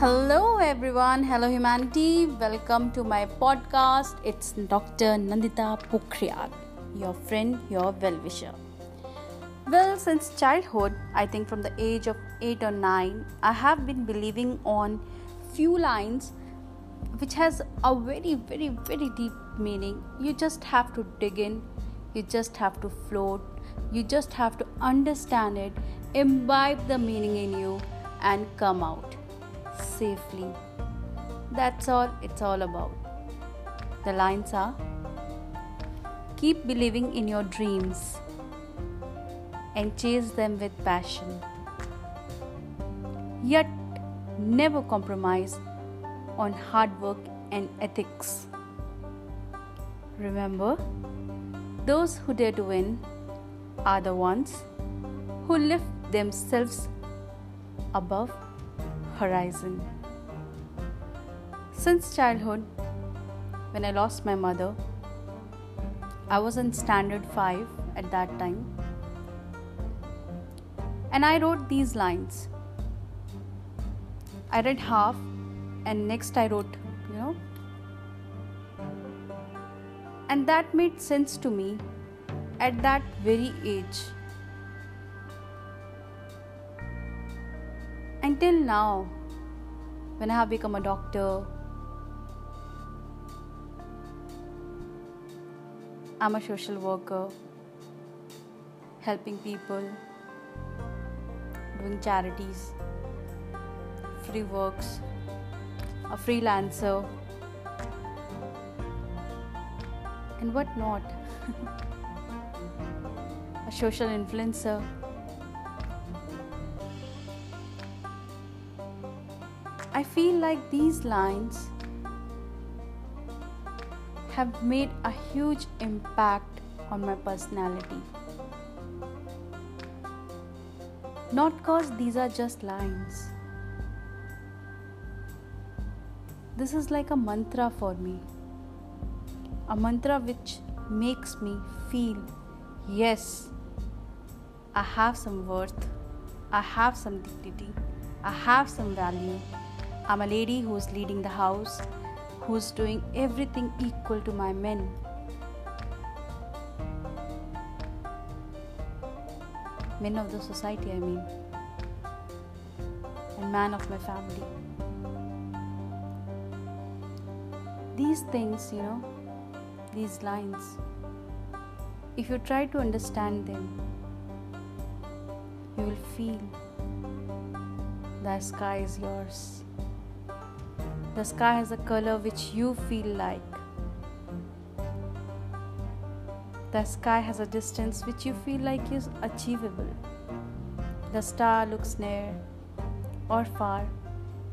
Hello, everyone. Hello, humanity. Welcome to my podcast. It's Dr. Nandita Pokhriyal, your friend, your well wisher. Well, since childhood, I think from the age of 8 or 9, I have been believing on few lines which has a very, very, very deep meaning. You just have to dig in, you just have to float, you just have to understand it, imbibe the meaning in you, and come out safely. That's all it's all about. The lines are Keep believing in your dreams and chase them with passion. Yet never compromise on hard work and ethics. Remember, those who dare to win are the ones who lift themselves above horizon. Since childhood, when I lost my mother, I was in standard 5 at that time, and I wrote these lines. I read half, and next I wrote, you know, and that made sense to me at that very age. Until now, when I have become a doctor, I'm a social worker, helping people, doing charities, free works, a freelancer, and what not. a social influencer. I feel like these lines have made a huge impact on my personality. Not because these are just lines. This is like a mantra for me. A mantra which makes me feel yes, I have some worth, I have some dignity, I have some value. I'm a lady who's leading the house, who's doing everything equal to my men. Men of the society, I mean, and man of my family. These things, you know, these lines, if you try to understand them, you will feel the sky is yours. The sky has a color which you feel like. The sky has a distance which you feel like is achievable. The star looks near or far.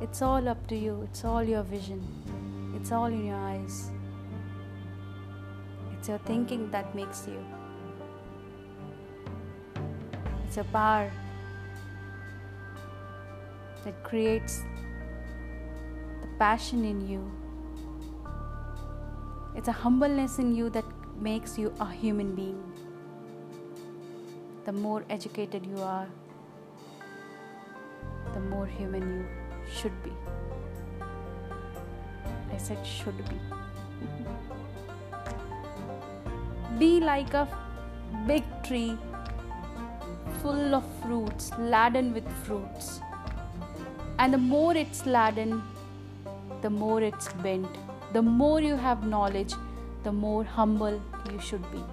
It's all up to you, it's all your vision, it's all in your eyes. It's your thinking that makes you. It's a power that creates passion in you. It's a humbleness in you that makes you a human being. The more educated you are, the more human you should be. I said should be. be like a big tree full of fruits, laden with fruits. And the more it's laden, the more it's bent. The more you have knowledge, the more humble you should be.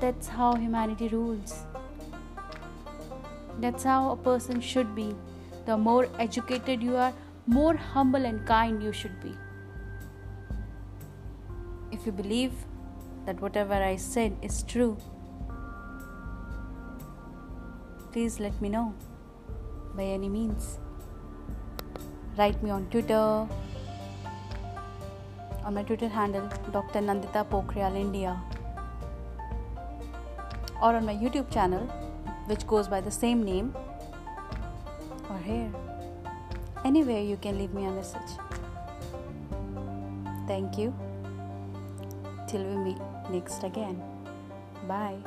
That's how humanity rules. That's how a person should be. The more educated you are, more humble and kind you should be. If you believe that whatever I said is true, please let me know by any means. Write me on Twitter, on my Twitter handle, Dr. Nandita Pokhriyal India, or on my YouTube channel, which goes by the same name, or here. Anywhere you can leave me a message. Thank you. Till we meet next again. Bye.